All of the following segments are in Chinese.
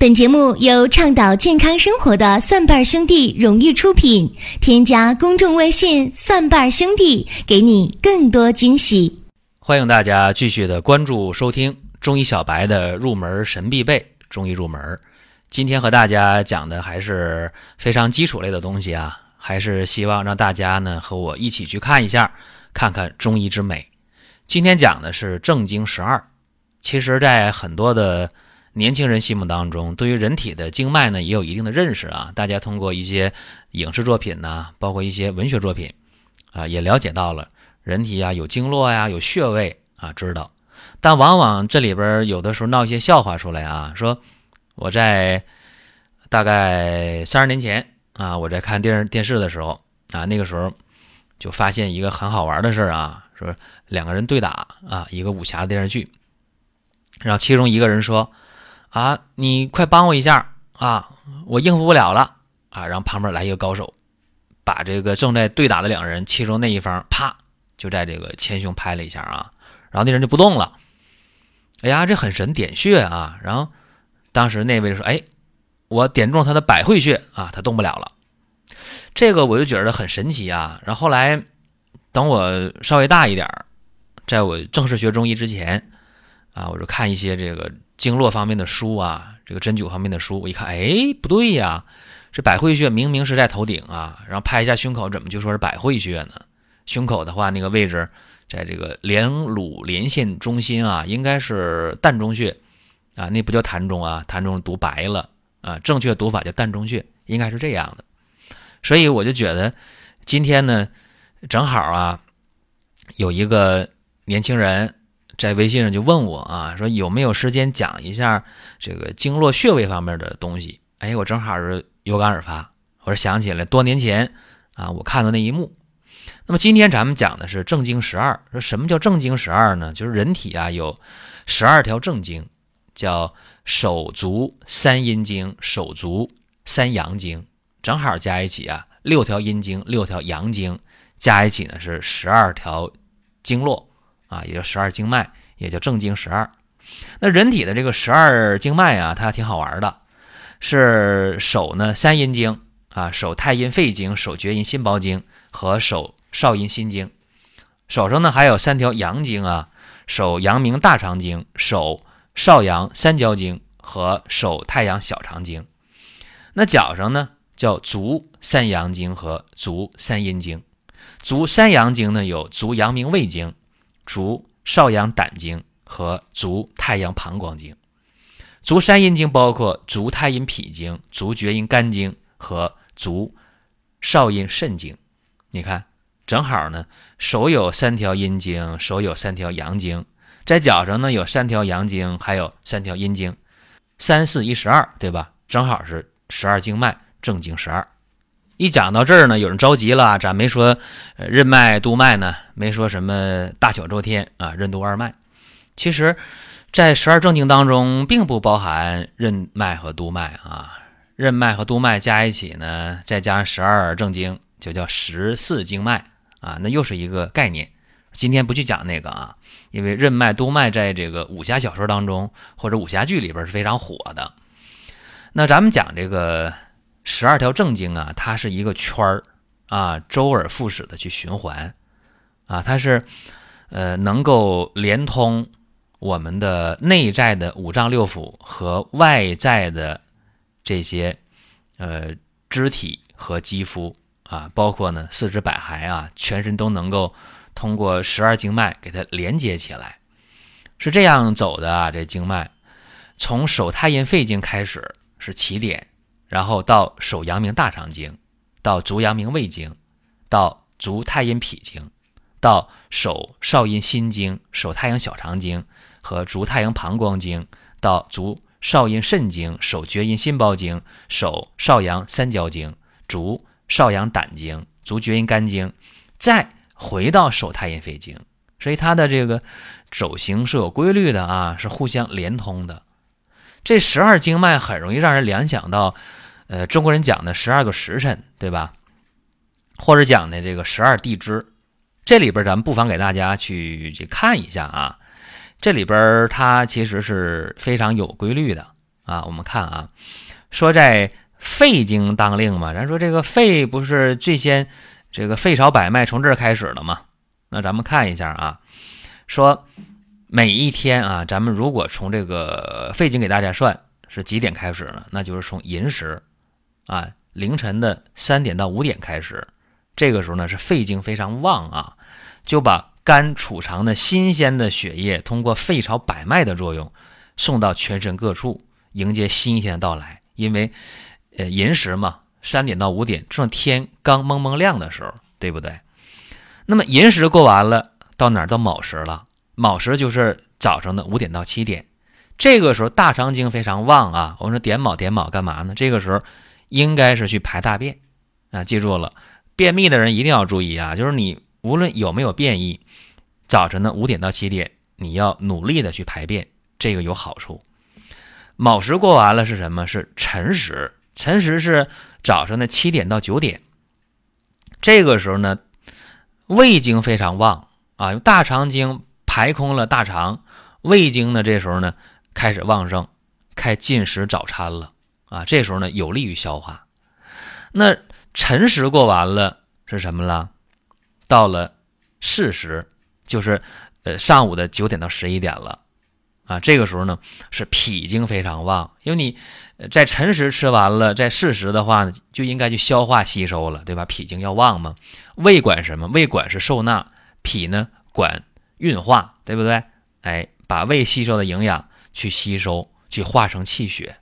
本节目由倡导健康生活的蒜瓣兄弟荣誉出品。添加公众微信“蒜瓣兄弟”，给你更多惊喜。欢迎大家继续的关注收听中医小白的入门神必备中医入门。今天和大家讲的还是非常基础类的东西啊，还是希望让大家呢和我一起去看一下，看看中医之美。今天讲的是正经十二。其实，在很多的年轻人心目当中，对于人体的经脉呢，也有一定的认识啊。大家通过一些影视作品呐，包括一些文学作品，啊，也了解到了人体呀有经络呀，有穴位啊，知道。但往往这里边有的时候闹一些笑话出来啊，说我在大概三十年前啊，我在看电视电视的时候啊，那个时候就发现一个很好玩的事儿啊，说两个人对打啊，一个武侠的电视剧，然后其中一个人说。啊，你快帮我一下啊！我应付不了了啊！然后旁边来一个高手，把这个正在对打的两人，其中那一方啪就在这个前胸拍了一下啊，然后那人就不动了。哎呀，这很神，点穴啊！然后当时那位说：“哎，我点中他的百会穴啊，他动不了了。”这个我就觉得很神奇啊。然后后来等我稍微大一点在我正式学中医之前啊，我就看一些这个。经络方面的书啊，这个针灸方面的书，我一看，哎，不对呀，这百会穴明明是在头顶啊，然后拍一下胸口，怎么就说是百会穴呢？胸口的话，那个位置在这个连乳连线中心啊，应该是膻中穴啊，那不叫膻中啊，膻中读白了啊，正确读法叫膻中穴，应该是这样的。所以我就觉得今天呢，正好啊，有一个年轻人。在微信上就问我啊，说有没有时间讲一下这个经络穴位方面的东西？哎，我正好是有感而发，我说想起来多年前啊，我看到那一幕。那么今天咱们讲的是正经十二。说什么叫正经十二呢？就是人体啊有十二条正经，叫手足三阴经、手足三阳经，正好加一起啊六条阴经、六条阳经，加一起呢是十二条经络。啊，也叫十二经脉，也叫正经十二。那人体的这个十二经脉啊，它挺好玩的。是手呢三阴经啊，手太阴肺经、手厥阴心包经和手少阴心经。手上呢还有三条阳经啊，手阳明大肠经、手少阳三焦经和手太阳小肠经。那脚上呢叫足三阳经和足三阴经。足三阳经呢有足阳明胃经。足少阳胆经和足太阳膀胱经，足三阴经包括足太阴脾经、足厥阴肝经和足少阴肾经。你看，正好呢，手有三条阴经，手有三条阳经，在脚上呢有三条阳经，还有三条阴经，三四一十二，对吧？正好是十二经脉，正经十二。一讲到这儿呢，有人着急了，咱没说任脉督脉呢，没说什么大小周天啊，任督二脉。其实，在十二正经当中，并不包含任脉和督脉啊。任脉和督脉加一起呢，再加上十二正经，就叫十四经脉啊。那又是一个概念。今天不去讲那个啊，因为任脉督脉在这个武侠小说当中或者武侠剧里边是非常火的。那咱们讲这个。十二条正经啊，它是一个圈儿啊，周而复始的去循环啊，它是呃能够连通我们的内在的五脏六腑和外在的这些呃肢体和肌肤啊，包括呢四肢百骸啊，全身都能够通过十二经脉给它连接起来，是这样走的啊。这经脉从手太阴肺经开始是起点。然后到手阳明大肠经，到足阳明胃经，到足太阴脾经，到手少阴心经、手太阳小肠经和足太阳膀胱经，到足少阴肾经、手厥阴心包经、手少阳三焦经、足少阳胆经、足厥阴肝经，再回到手太阴肺经。所以它的这个走形是有规律的啊，是互相连通的。这十二经脉很容易让人联想到。呃，中国人讲的十二个时辰，对吧？或者讲的这个十二地支，这里边咱们不妨给大家去去看一下啊。这里边它其实是非常有规律的啊，我们看啊，说在肺经当令嘛，咱说这个肺不是最先这个肺朝百脉从这儿开始的嘛？那咱们看一下啊，说每一天啊，咱们如果从这个肺经给大家算是几点开始呢？那就是从寅时啊，凌晨的三点到五点开始，这个时候呢是肺经非常旺啊，就把肝储藏的新鲜的血液通过肺朝百脉的作用送到全身各处。迎接新一天的到来，因为，呃，寅时嘛，三点到五点正天刚蒙蒙亮的时候，对不对？那么寅时过完了，到哪儿？到卯时了。卯时就是早上的五点到七点，这个时候大肠经非常旺啊。我们说点卯点卯干嘛呢？这个时候应该是去排大便啊。记住了，便秘的人一定要注意啊，就是你无论有没有便意，早晨的五点到七点，你要努力的去排便，这个有好处。卯时过完了是什么？是辰时。辰时是早上的七点到九点。这个时候呢，胃经非常旺啊，大肠经排空了大肠，胃经呢这时候呢开始旺盛，开进食早餐了啊。这时候呢有利于消化。那辰时过完了是什么了？到了巳时，就是呃上午的九点到十一点了。啊，这个时候呢是脾经非常旺，因为你在辰时吃完了，在巳时的话呢就应该去消化吸收了，对吧？脾经要旺嘛。胃管什么？胃管是受纳，脾呢管运化，对不对？哎，把胃吸收的营养去吸收，去化成气血。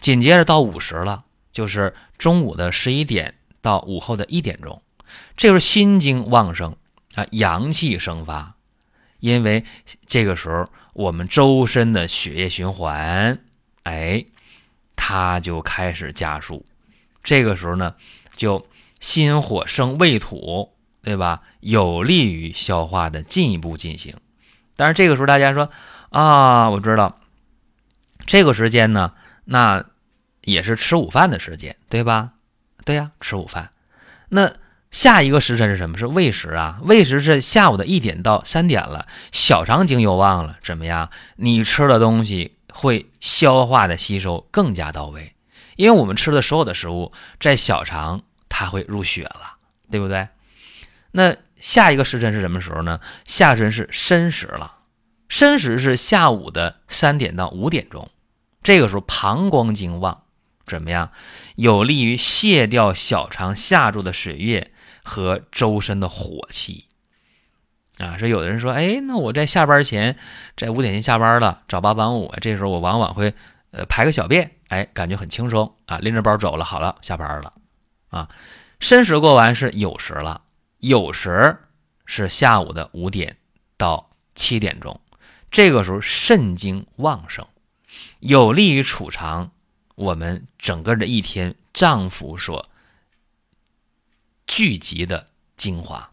紧接着到午时了，就是中午的十一点到午后的一点钟，这时候心经旺盛啊，阳气生发，因为这个时候。我们周身的血液循环，哎，它就开始加速。这个时候呢，就心火生胃土，对吧？有利于消化的进一步进行。但是这个时候大家说啊，我知道这个时间呢，那也是吃午饭的时间，对吧？对呀，吃午饭。那。下一个时辰是什么？是未时啊！未时是下午的一点到三点了，小肠经又旺了，怎么样？你吃的东西会消化的吸收更加到位，因为我们吃的所有的食物在小肠它会入血了，对不对？那下一个时辰是什么时候呢？下辰是申时了，申时是下午的三点到五点钟，这个时候膀胱经旺，怎么样？有利于卸掉小肠下注的水液。和周身的火气啊，说有的人说，哎，那我在下班前，在五点前下班了，早八晚五，这时候我往往会呃排个小便，哎，感觉很轻松啊，拎着包走了，好了，下班了啊。申时过完是酉时了，酉时是下午的五点到七点钟，这个时候肾精旺盛，有利于储藏我们整个的一天脏腑所。聚集的精华，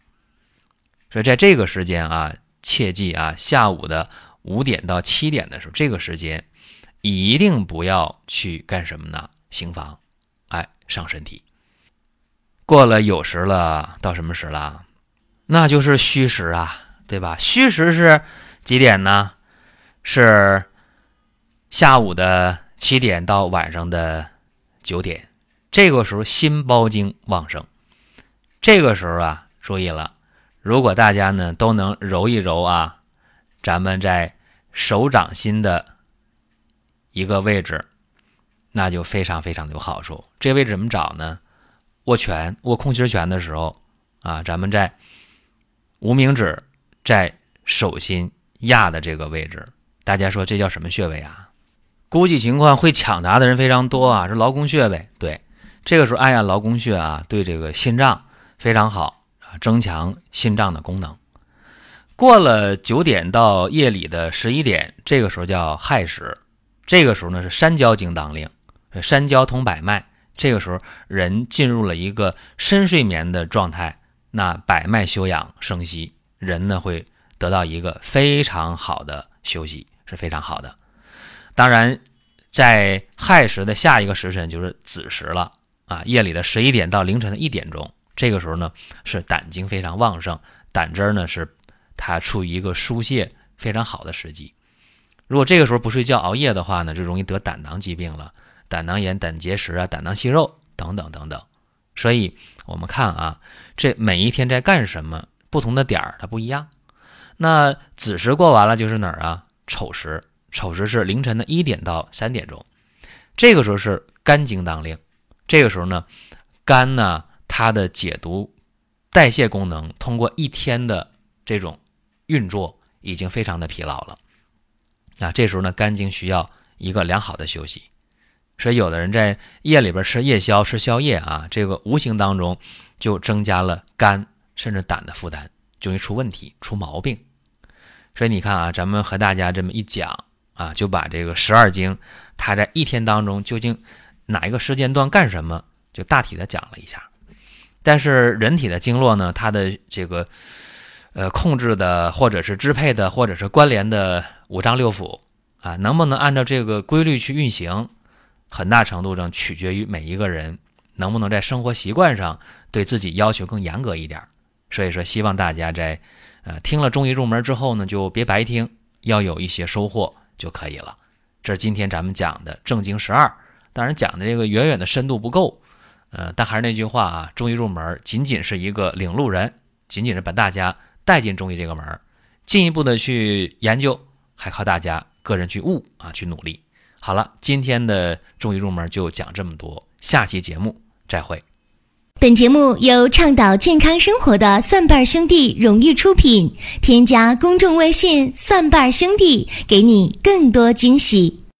所以在这个时间啊，切记啊，下午的五点到七点的时候，这个时间一定不要去干什么呢？行房，哎，伤身体。过了酉时了，到什么时了？那就是戌时啊，对吧？戌时是几点呢？是下午的七点到晚上的九点，这个时候心包经旺盛。这个时候啊，注意了，如果大家呢都能揉一揉啊，咱们在手掌心的一个位置，那就非常非常的有好处。这位置怎么找呢？握拳、握空心拳的时候啊，咱们在无名指在手心压的这个位置，大家说这叫什么穴位啊？估计情况会抢答的人非常多啊，是劳宫穴呗。对，这个时候按压劳宫穴啊，对这个心脏。非常好啊，增强心脏的功能。过了九点到夜里的十一点，这个时候叫亥时，这个时候呢是三焦经当令，三焦通百脉，这个时候人进入了一个深睡眠的状态，那百脉休养生息，人呢会得到一个非常好的休息，是非常好的。当然，在亥时的下一个时辰就是子时了啊，夜里的十一点到凌晨的一点钟。这个时候呢，是胆经非常旺盛，胆汁儿呢是它处于一个疏泄非常好的时机。如果这个时候不睡觉熬夜的话呢，就容易得胆囊疾病了，胆囊炎、胆结石啊、胆囊息肉等等等等。所以我们看啊，这每一天在干什么，不同的点儿它不一样。那子时过完了就是哪儿啊？丑时，丑时是凌晨的一点到三点钟，这个时候是肝经当令，这个时候呢，肝呢它的解毒、代谢功能通过一天的这种运作已经非常的疲劳了。啊，这时候呢，肝经需要一个良好的休息，所以有的人在夜里边吃夜宵、吃宵夜啊，这个无形当中就增加了肝甚至胆的负担，就易出问题、出毛病。所以你看啊，咱们和大家这么一讲啊，就把这个十二经它在一天当中究竟哪一个时间段干什么，就大体的讲了一下。但是人体的经络呢，它的这个。呃，控制的或者是支配的，或者是关联的五脏六腑啊，能不能按照这个规律去运行，很大程度上取决于每一个人能不能在生活习惯上对自己要求更严格一点。所以说，希望大家在呃听了中医入门之后呢，就别白听，要有一些收获就可以了。这是今天咱们讲的正经十二，当然讲的这个远远的深度不够，呃，但还是那句话啊，中医入门仅仅是一个领路人，仅仅是把大家。带进中医这个门儿，进一步的去研究，还靠大家个人去悟啊，去努力。好了，今天的中医入门就讲这么多，下期节目再会。本节目由倡导健康生活的蒜瓣兄弟荣誉出品，添加公众微信“蒜瓣兄弟”，给你更多惊喜。